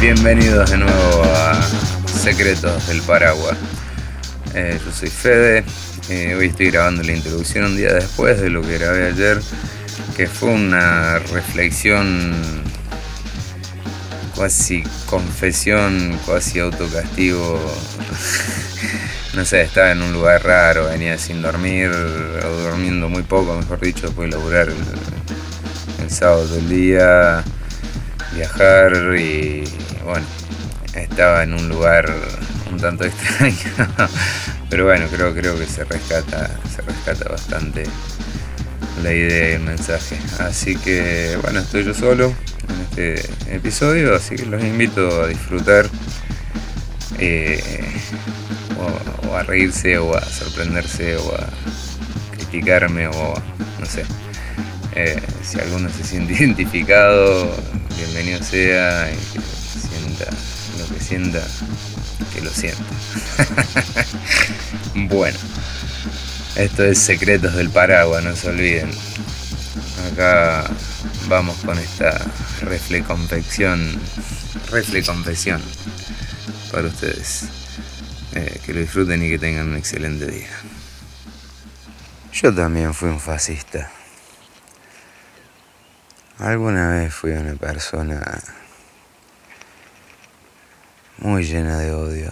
Bienvenidos de nuevo a Secretos del Paraguas. Eh, yo soy Fede. Eh, hoy estoy grabando la introducción un día después de lo que grabé ayer, que fue una reflexión, casi confesión, casi autocastigo. no sé, estaba en un lugar raro, venía sin dormir, o durmiendo muy poco, mejor dicho, después de laburar el, el sábado del día, viajar y bueno, estaba en un lugar un tanto extraño. Pero bueno, creo, creo que se rescata, se rescata bastante la idea y el mensaje. Así que bueno, estoy yo solo este episodio, así que los invito a disfrutar eh, o, a reírse o a sorprenderse o a criticarme o no sé. Eh, si alguno se siente identificado, bienvenido sea y que sienta lo que sienta que lo siento. bueno, esto es Secretos del Paraguas, no se olviden. Acá vamos con esta refleconfección, refleconfesión para ustedes. Eh, que lo disfruten y que tengan un excelente día. Yo también fui un fascista. Alguna vez fui una persona muy llena de odio,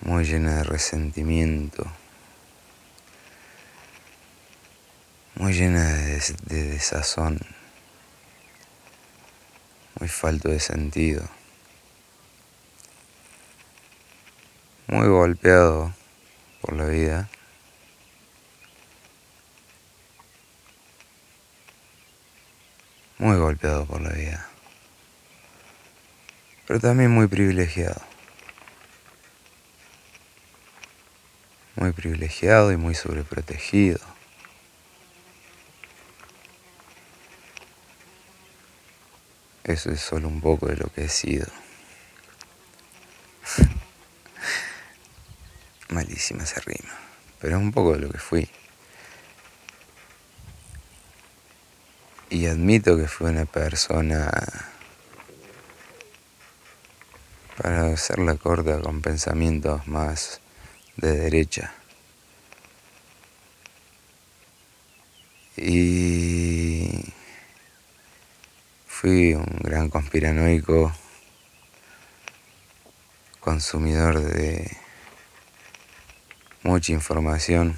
muy llena de resentimiento, muy llena de, desazón, muy falto de sentido, muy golpeado por la vida. Muy golpeado por la vida pero también muy privilegiado. Muy privilegiado y muy sobreprotegido. Eso es solo un poco de lo que he sido. Malísima esa rima, pero es un poco de lo que fui. Y admito que fui una persona para hacerla corta con pensamientos más de derecha. Y fui un gran conspiranoico, consumidor de mucha información,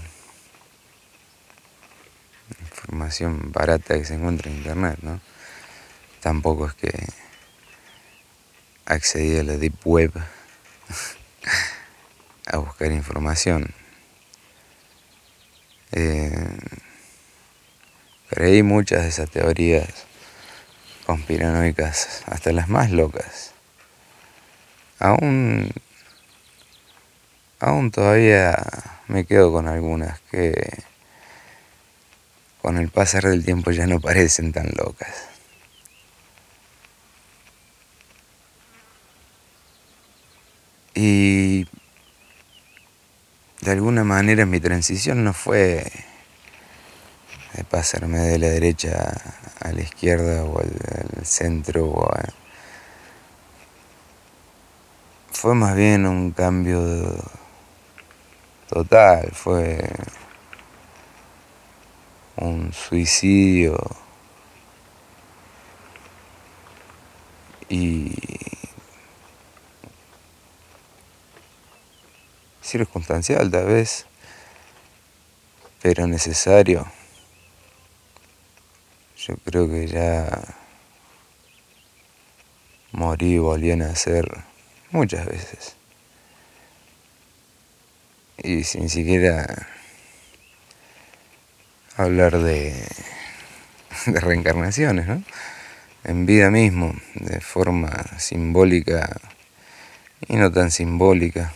información barata que se encuentra en internet, ¿no? Tampoco es que accedí a la Deep Web a buscar información. Eh, creí muchas de esas teorías conspiranoicas, hasta las más locas. Aún, aún todavía me quedo con algunas que con el pasar del tiempo ya no parecen tan locas. Y de alguna manera mi transición no fue de pasarme de la derecha a la izquierda o al, centro fue más bien un cambio total, fue un suicidio y circunstancial tal vez, pero necesario. Yo creo que ya morí y volví a nacer muchas veces. Y sin siquiera hablar de, de reencarnaciones, ¿no? En vida mismo, de forma simbólica y no tan simbólica.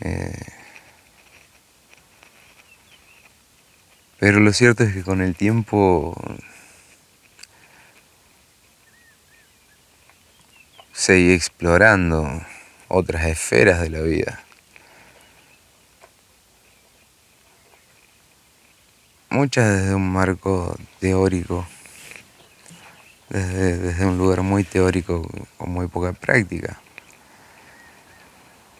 Eh, pero lo cierto es que con el tiempo seguí explorando otras esferas de la vida. Muchas desde un marco teórico, desde, desde un lugar muy teórico con muy poca práctica.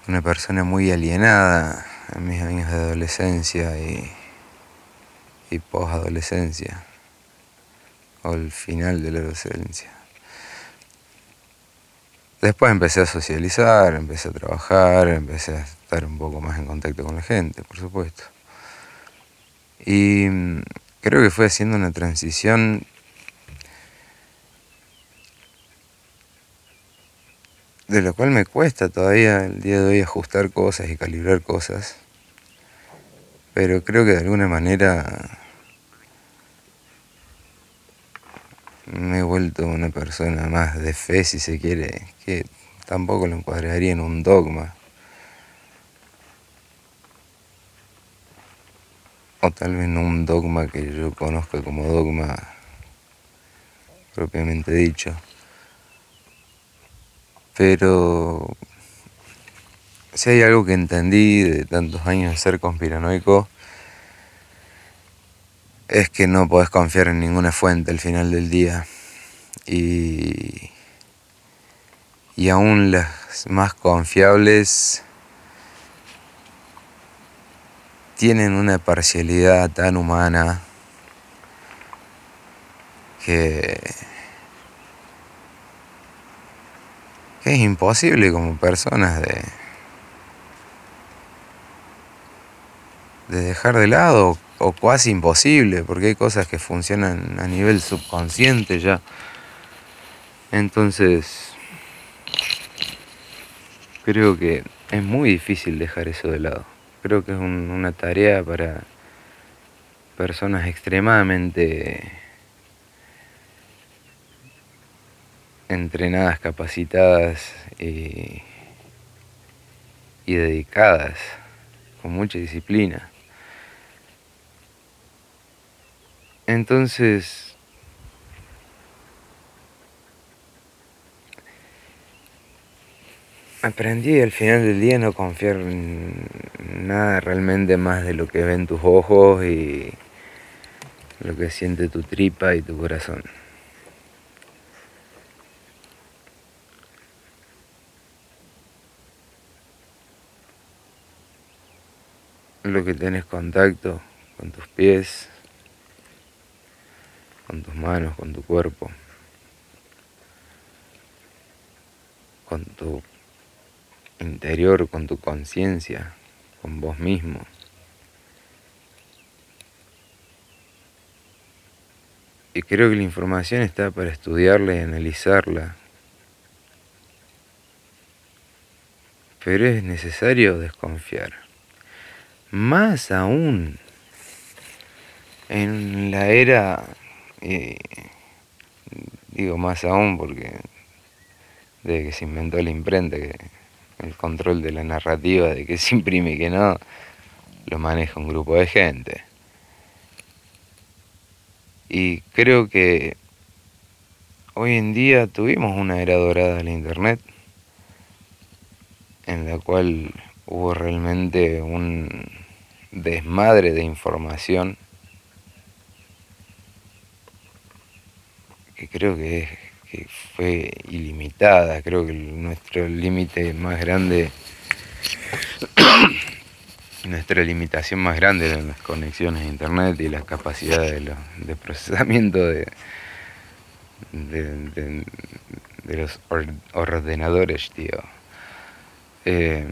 Una persona muy alienada en mis años de adolescencia y, y posadolescencia, o el final de la adolescencia. Después empecé a socializar, empecé a trabajar, empecé a estar un poco más en contacto con la gente, por supuesto. Y mm, creo que fue haciendo una transición de la cual me cuesta todavía el día de hoy ajustar cosas y calibrar cosas. Pero creo que de alguna manera me he vuelto una persona más de fe, si se quiere, que tampoco lo encuadraría en un dogma. O tal vez no un dogma que yo conozca como dogma propiamente dicho. Pero si hay algo que entendí de tantos años de ser conspiranoico, es que no podés confiar en ninguna fuente al final del día. Y, y aún las más confiables tienen una parcialidad tan humana que, que es imposible como personas de, de dejar de lado o casi imposible, porque hay cosas que funcionan a nivel subconsciente ya. Entonces, creo que es muy difícil dejar eso de lado. Creo que es una tarea para personas extremadamente entrenadas, capacitadas y dedicadas, con mucha disciplina. Entonces, aprendí al final del día no confiar en nada realmente más de lo que ven tus ojos y lo que siente tu tripa y tu corazón. Lo que tenés contacto con tus pies, con tus manos, con tu cuerpo, con tu interior, con tu conciencia, con vos mismo. Y creo que la información está para estudiarla y analizarla. Pero es necesario desconfiar. Más aún en la era y digo más aún porque desde que se inventó la imprenta, que el control de la narrativa, de que se imprime y que no, lo maneja un grupo de gente. Y creo que hoy en día tuvimos una era dorada de la internet, en la cual hubo realmente un desmadre de información creo que, fue ilimitada, creo que nuestro límite más grande, nuestra limitación más grande eran las conexiones a internet y la capacidad de, procesamiento de, de, los ordenadores, tío. Eh,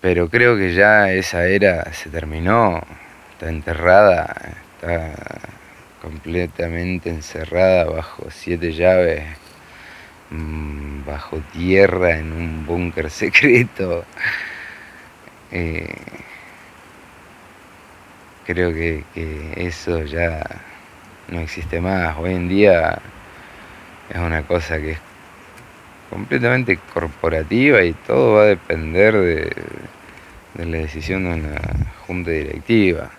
pero creo que ya esa era se terminó, está enterrada, está completamente encerrada bajo siete llaves, mm, bajo tierra, en un búnker secreto. Eh, creo que, eso ya no existe más. Hoy en día es una cosa que es completamente corporativa y todo va a depender de, de la decisión de una junta directiva.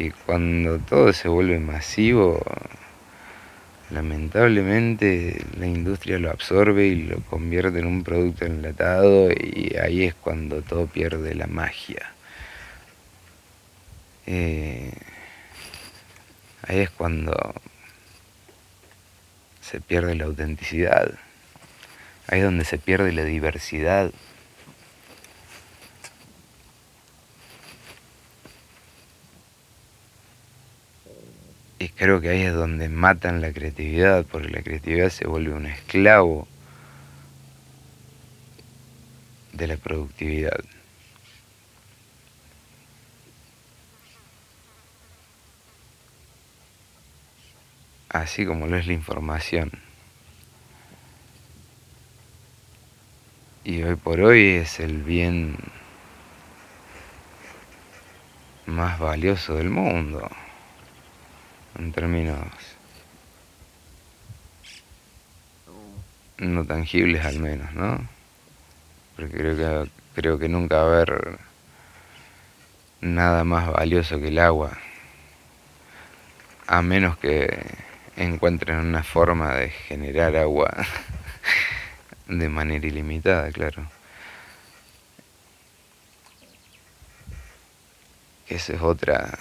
Y cuando todo se vuelve masivo, lamentablemente la industria lo absorbe y lo convierte en un producto enlatado y ahí es cuando todo pierde la magia. Eh, ahí es cuando se pierde la autenticidad. Ahí es donde se pierde la diversidad. Y creo que ahí es donde matan la creatividad, porque la creatividad se vuelve un esclavo de la productividad. Así como lo es la información. Y hoy por hoy es el bien más valioso del mundo en términos no tangibles al menos, ¿no? Porque creo que, creo que nunca va a haber nada más valioso que el agua, a menos que encuentren una forma de generar agua de manera ilimitada, claro. Esa es otra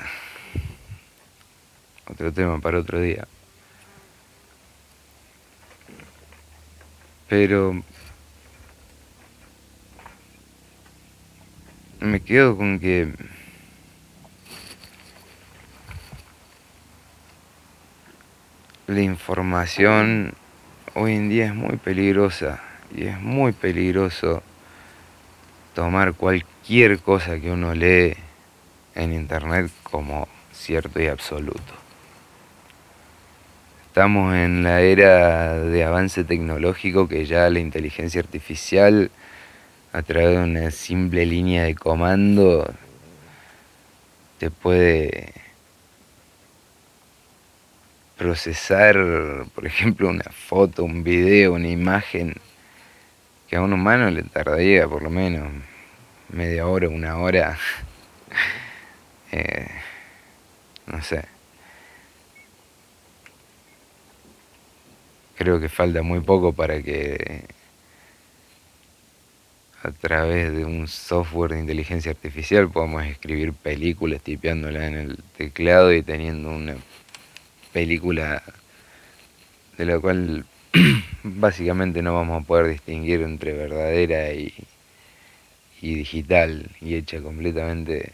otro tema para otro día. Pero me quedo con que la información hoy en día es muy peligrosa y es muy peligroso tomar cualquier cosa que uno lee en internet como cierto y absoluto. Estamos en la era de avance tecnológico que ya la inteligencia artificial, a través de una simple línea de comando, te puede procesar, por ejemplo, una foto, un video, una imagen, que a un humano le tardaría por lo menos media hora, una hora. Eh, no sé. Creo que falta muy poco para que a través de un software de inteligencia artificial podamos escribir películas tipeándola en el teclado y teniendo una película de la cual básicamente no vamos a poder distinguir entre verdadera y, y digital y hecha completamente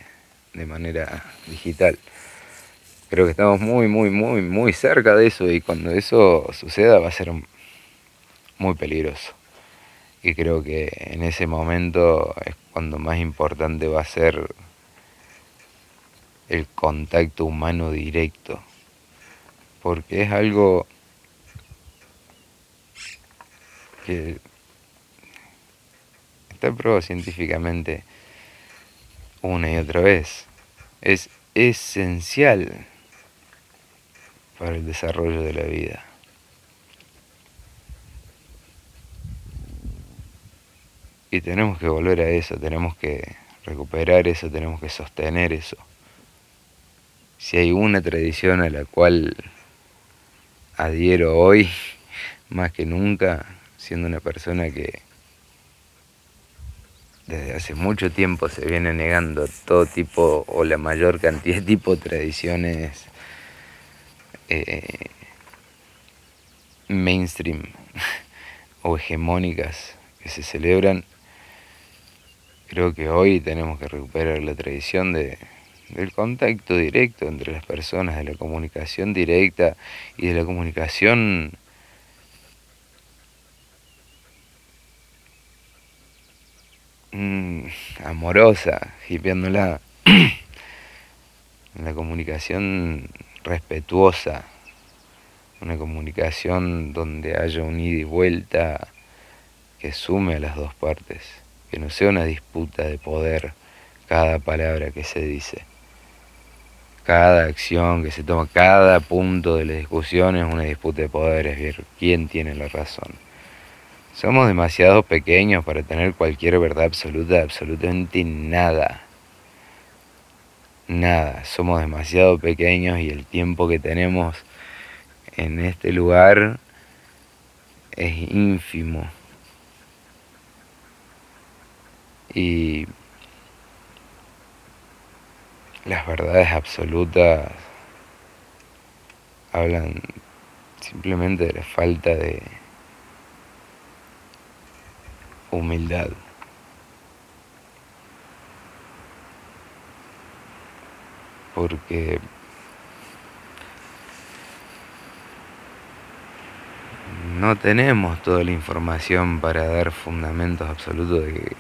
de manera digital creo que estamos muy, muy, muy, muy cerca de eso y cuando eso suceda va a ser muy peligroso. Y creo que en ese momento es cuando más importante va a ser el contacto humano directo. Porque es algo que está probado científicamente una y otra vez. Es esencial para el desarrollo de la vida. Y tenemos que volver a eso, tenemos que recuperar eso, tenemos que sostener eso. Si hay una tradición a la cual adhiero hoy, más que nunca, siendo una persona que desde hace mucho tiempo se viene negando todo tipo o la mayor cantidad de tipo de tradiciones eh, mainstream o hegemónicas que se celebran, creo que hoy tenemos que recuperar la tradición de, del contacto directo entre las personas, de la comunicación directa y de la comunicación mm, amorosa, hipeándola, la comunicación respetuosa, una comunicación donde haya un ida y vuelta que sume a las dos partes, que no sea una disputa de poder cada palabra que se dice, cada acción que se toma, cada punto de la discusión es una disputa de poder, es ver quién tiene la razón. Somos demasiado pequeños para tener cualquier verdad absoluta, absolutamente nada nada, somos demasiado pequeños y el tiempo que tenemos en este lugar es ínfimo. Y las verdades absolutas hablan simplemente de la falta de humildad. Porque no tenemos toda la información para dar fundamentos absolutos de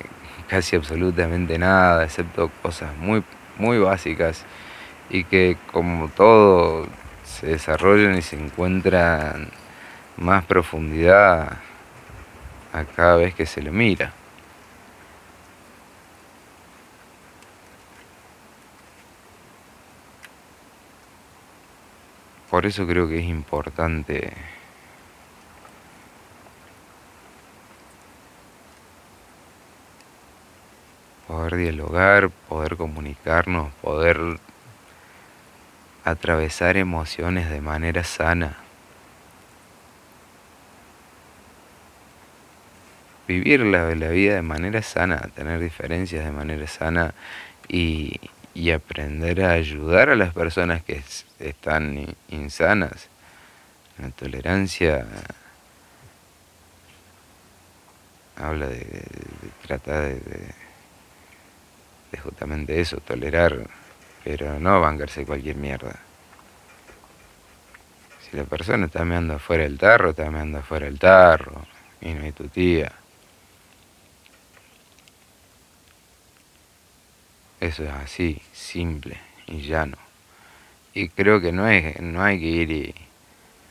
casi absolutamente nada, excepto cosas muy, muy básicas y que como todo se desarrollan y se encuentran más profundidad a cada vez que se lo mira. Por eso creo que es importante poder dialogar, poder comunicarnos, poder atravesar emociones de manera sana. Vivir la, vida de manera sana, tener diferencias de manera sana y, y aprender a ayudar a las personas que están insanas. La tolerancia habla de, tratar de, de justamente eso, tolerar pero no bancarse cualquier mierda. Si la persona está meando afuera del tarro, está meando afuera del tarro. Y no hay tu tía. Eso es así, simple y llano. Y creo que no, es, no hay que ir y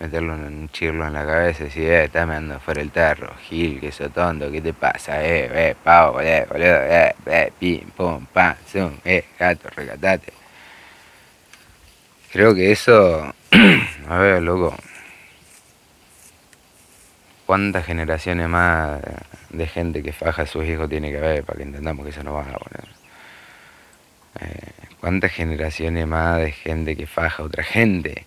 meterlo en un chirlo en la cabeza y decir, eh, está meando afuera el tarro, Gil, que eso tonto, ¿qué te pasa? Eh, eh, pavo, eh, boludo, eh, eh, pim, pum, pam, zoom, eh, gato, recatate. Creo que eso, a ver, loco, ¿cuántas generaciones más de gente que faja a sus hijos tiene que haber para que entendamos que eso no va a poner? Eh, ¿Cuántas generaciones más de gente que faja a otra gente?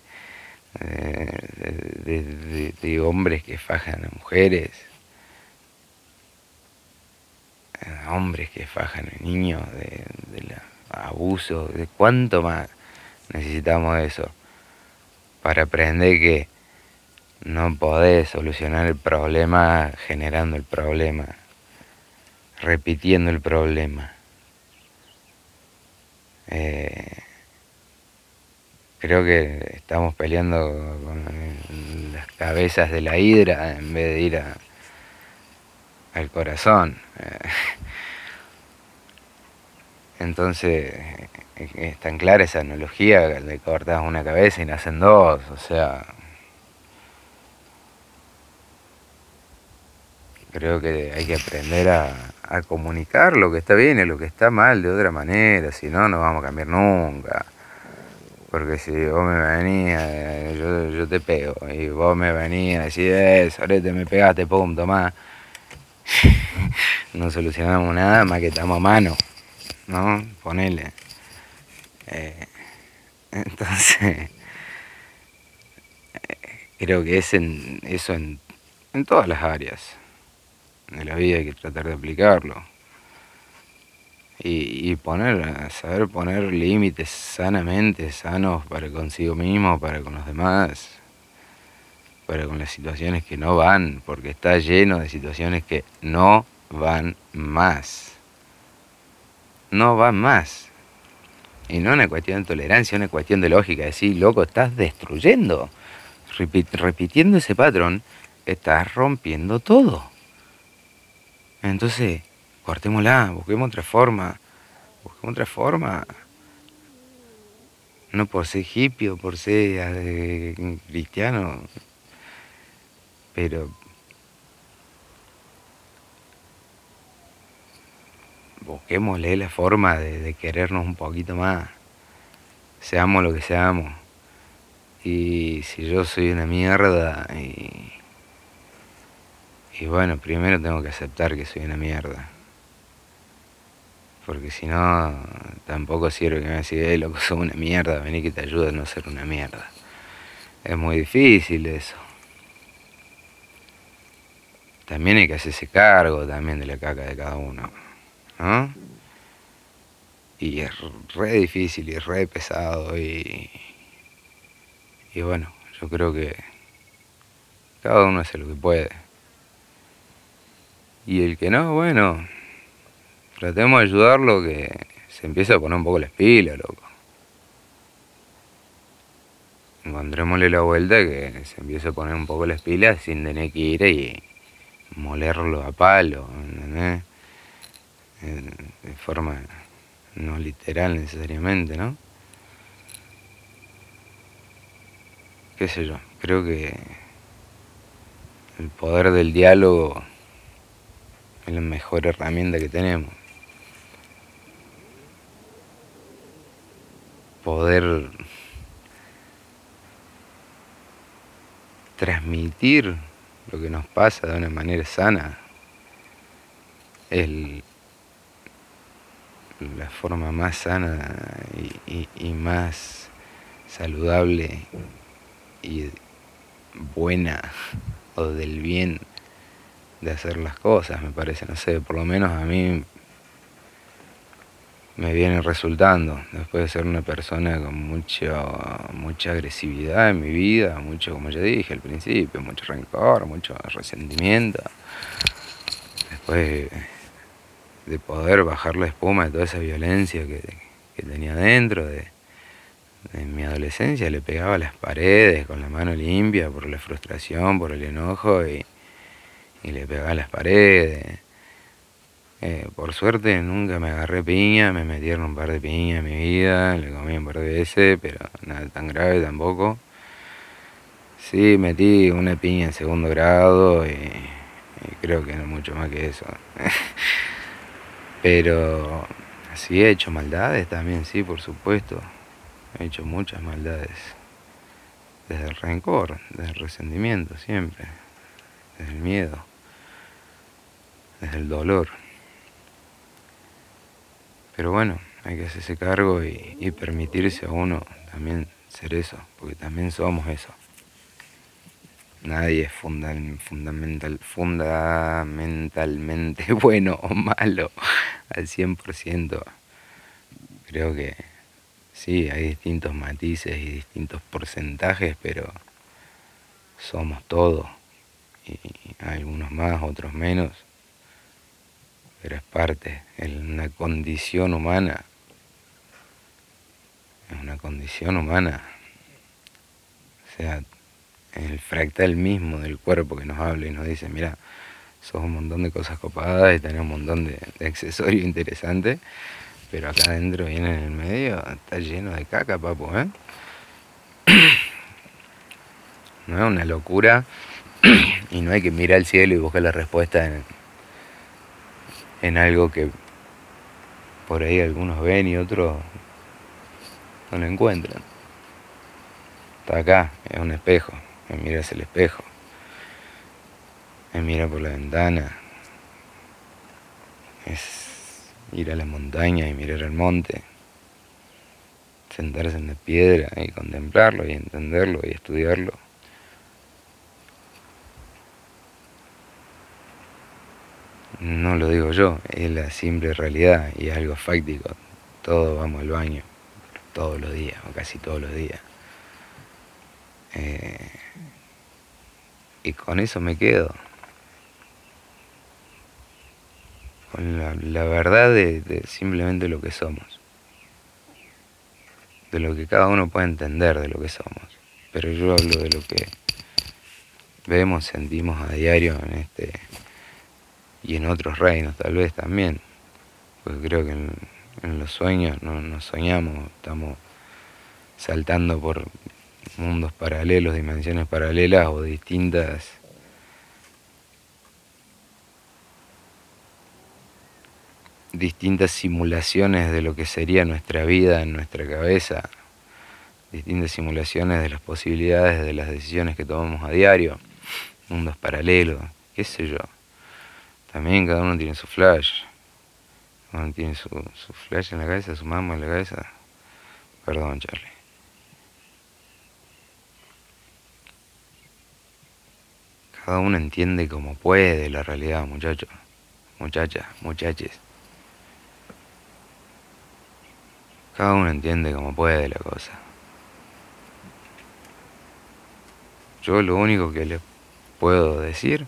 Eh, de, hombres que fajan a mujeres, eh, hombres que fajan a niños, de, de abuso, de cuánto más necesitamos eso para aprender que no podés solucionar el problema generando el problema, repitiendo el problema. Eh, creo que estamos peleando con las cabezas de la hidra en vez de ir a, al corazón. Eh, entonces, es tan clara esa analogía de cortas una cabeza y nacen dos, o sea. Creo que hay que aprender a, comunicar lo que está bien y lo que está mal de otra manera, si no, no vamos a cambiar nunca. Porque si vos me venías, yo, yo te pego, y vos me venías y decís, eh, te me pegaste, pum, tomá. no solucionamos nada más que estamos a mano, ¿no? Ponele. Eh, entonces, eh, creo que es en, eso en, en todas las áreas de la vida hay que tratar de aplicarlo. Y, y, poner, saber poner límites sanamente, sanos para consigo mismo, para con los demás, para con las situaciones que no van, porque está lleno de situaciones que no van más. No van más. Y no una cuestión de tolerancia, una cuestión de lógica. Decir, loco, estás destruyendo. repitiendo ese patrón, estás rompiendo todo. Entonces, cortémosla, busquemos otra forma. Busquemos otra forma. No por ser hippie o por ser eh, cristiano, pero busquémosle la forma de, querernos un poquito más. Seamos lo que seamos. Y si yo soy una mierda y, y bueno, primero tengo que aceptar que soy una mierda. Porque si no, tampoco sirve que me decís, hey, loco, soy una mierda, vení que te ayude a no ser una mierda. es muy difícil eso. También hay que hacerse cargo también de la caca de cada uno, ¿no? Y es re difícil y re pesado y, y bueno, yo creo que cada uno hace lo que puede. Y el que no, bueno, tratemos de ayudarlo que se empiece a poner un poco las pilas, loco. Encontrémosle la vuelta que se empiece a poner un poco las pilas sin tener que ir y molerlo a palo, ¿entendés? De forma no literal necesariamente, ¿no? Qué sé yo, creo que el poder del diálogo es la mejor herramienta que tenemos. Poder transmitir lo que nos pasa de una manera sana es la forma más sana y, más saludable y buena o del bien de hacer las cosas, me parece, no sé, por lo menos a mí me viene resultando, después de ser una persona con mucho, mucha agresividad en mi vida, mucho, como ya dije al principio, mucho rencor, mucho resentimiento, después de poder bajar la espuma de toda esa violencia que, tenía dentro, de, mi adolescencia le pegaba las paredes con la mano limpia por la frustración, por el enojo y, y le pegaba a las paredes eh, por suerte nunca me agarré piña, me metieron un par de piñas en mi vida, le comí un par de veces, pero nada tan grave tampoco. Sí, metí una piña en segundo grado y, creo que no mucho más que eso. pero sí he hecho maldades también, sí, por supuesto. He hecho muchas maldades. Desde el rencor, desde el resentimiento siempre, desde el miedo, desde el dolor. Pero bueno, hay que hacerse cargo y, permitirse a uno también ser eso, porque también somos eso. Nadie es fundamental, fundamentalmente bueno o malo al 100%. Creo que sí, hay distintos matices y distintos porcentajes, pero somos todo. Y algunos más, otros menos pero es parte, es una condición humana, es una condición humana. O sea, el fractal mismo del cuerpo que nos habla y nos dice, mira, sos un montón de cosas copadas y tenés un montón de, accesorios interesantes, pero acá adentro viene en el medio, está lleno de caca, papu, ¿eh? No es una locura y no hay que mirar al cielo y buscar la respuesta en, en algo que por ahí algunos ven y otros no lo encuentran. Está acá, es un espejo, me mira hacia el espejo, me mira por la ventana, es ir a la montaña y mirar al monte, sentarse en la piedra y contemplarlo y entenderlo y estudiarlo. No lo digo yo, es la simple realidad y es algo fáctico. Todos vamos al baño, todos los días, o casi todos los días. Eh, y con eso me quedo. Con la, verdad de, simplemente lo que somos. De lo que cada uno puede entender de lo que somos. Pero yo hablo de lo que vemos, sentimos a diario en este y en otros reinos tal vez también, porque creo que en, los sueños no nos soñamos, estamos saltando por mundos paralelos, dimensiones paralelas o distintas distintas simulaciones de lo que sería nuestra vida en nuestra cabeza, distintas simulaciones de las posibilidades de las decisiones que tomamos a diario, mundos paralelos, qué sé yo. También cada uno tiene su flash. Cada uno tiene su, flash en la cabeza, su mamá en la cabeza. Perdón, Charlie. Cada uno entiende como puede la realidad, muchachos, muchachas, muchaches. Cada uno entiende como puede la cosa. Yo lo único que les puedo decir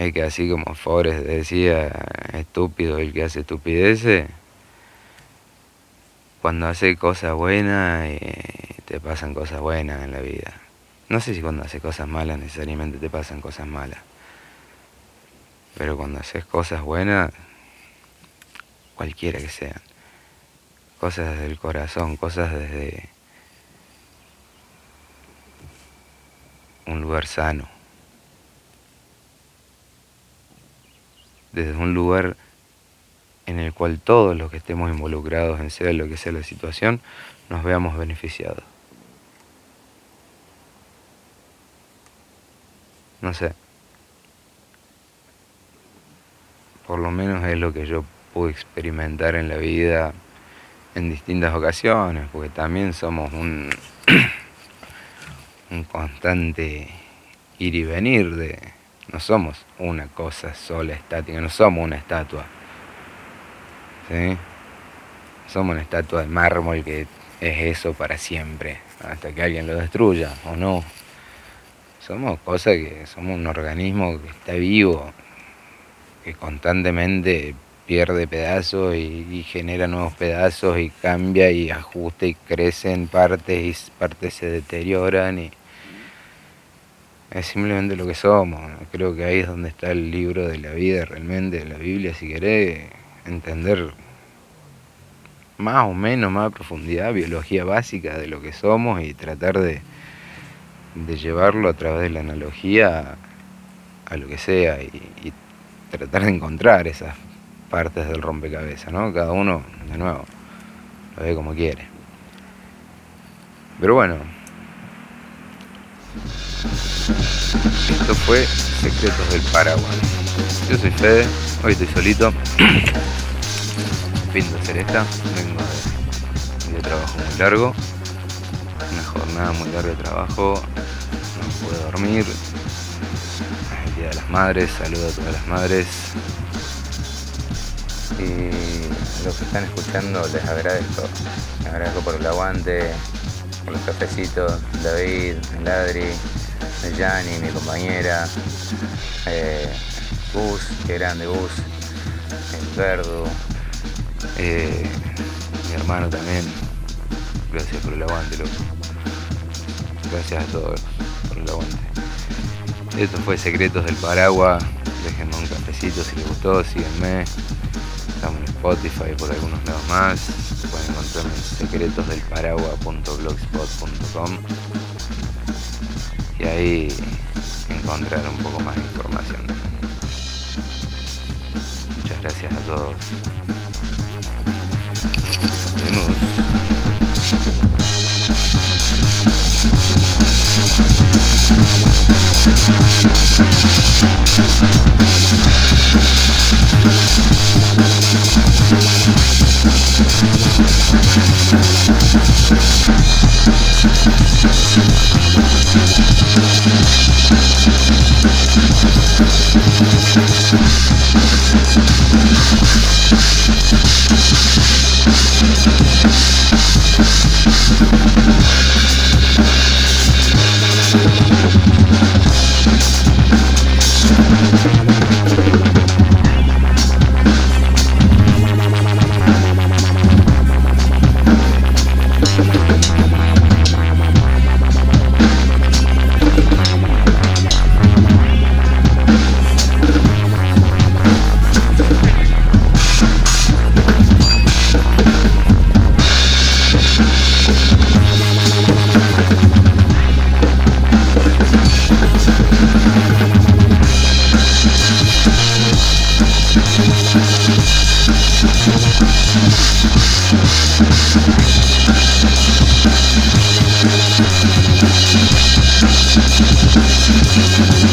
es que así como Forrest decía, estúpido el que hace estupideces, cuando hace cosas buenas eh, te pasan cosas buenas en la vida. No sé si cuando haces cosas malas necesariamente te pasan cosas malas. Pero cuando haces cosas buenas, cualquiera que sean, cosas desde el corazón, cosas desde un lugar sano, desde un lugar en el cual todos los que estemos involucrados en sea lo que sea la situación, nos veamos beneficiados. No sé. Por lo menos es lo que yo pude experimentar en la vida en distintas ocasiones, porque también somos un, un constante ir y venir de... No somos una cosa sola estática, no somos una estatua. ¿sí? Somos una estatua de mármol que es eso para siempre, hasta que alguien lo destruya o no. Somos cosas que somos un organismo que está vivo, que constantemente pierde pedazos y, genera nuevos pedazos y cambia y ajusta y crece en partes y partes se deterioran y es simplemente lo que somos. Creo que ahí es donde está el libro de la vida realmente, de la Biblia, si querés entender más o menos, más a profundidad, biología básica de lo que somos y tratar de, de llevarlo a través de la analogía a, lo que sea y, y tratar de encontrar esas partes del rompecabezas, ¿no? Cada uno, de nuevo, lo ve como quiere. Pero bueno, esto fue Secretos del Paraguay. Yo soy Fede, hoy estoy solito. Fin de hacer esta, vengo de, de trabajo muy largo, una jornada muy larga de trabajo, no puedo dormir. El Día de las Madres, saludo a todas las madres, y los que están escuchando les agradezco. Les agradezco por el aguante, por los cafecitos, David, Ladri, Yanni, mi compañera, eh, Gus, qué grande Gus, el Verdu, eh, mi hermano también. Gracias por el aguante, loco. Gracias a todos por el aguante. Esto fue Secretos del Paraguas. Déjenme un cafecito si les gustó, síganme. Estamos en Spotify por algunos lados más. Pueden encontrarme en secretosdelparagua.blogspot.com y ahí encontrar un poco más de información. Muchas gracias a todos. Thank you.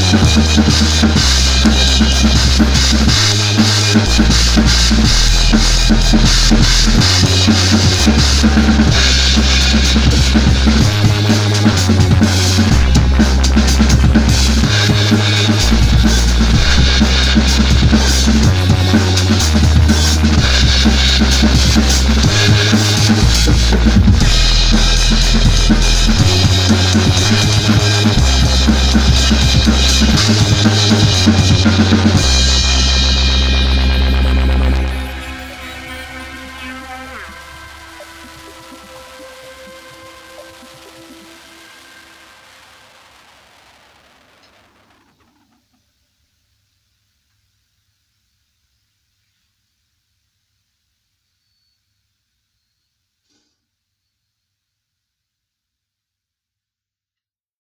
Thank you.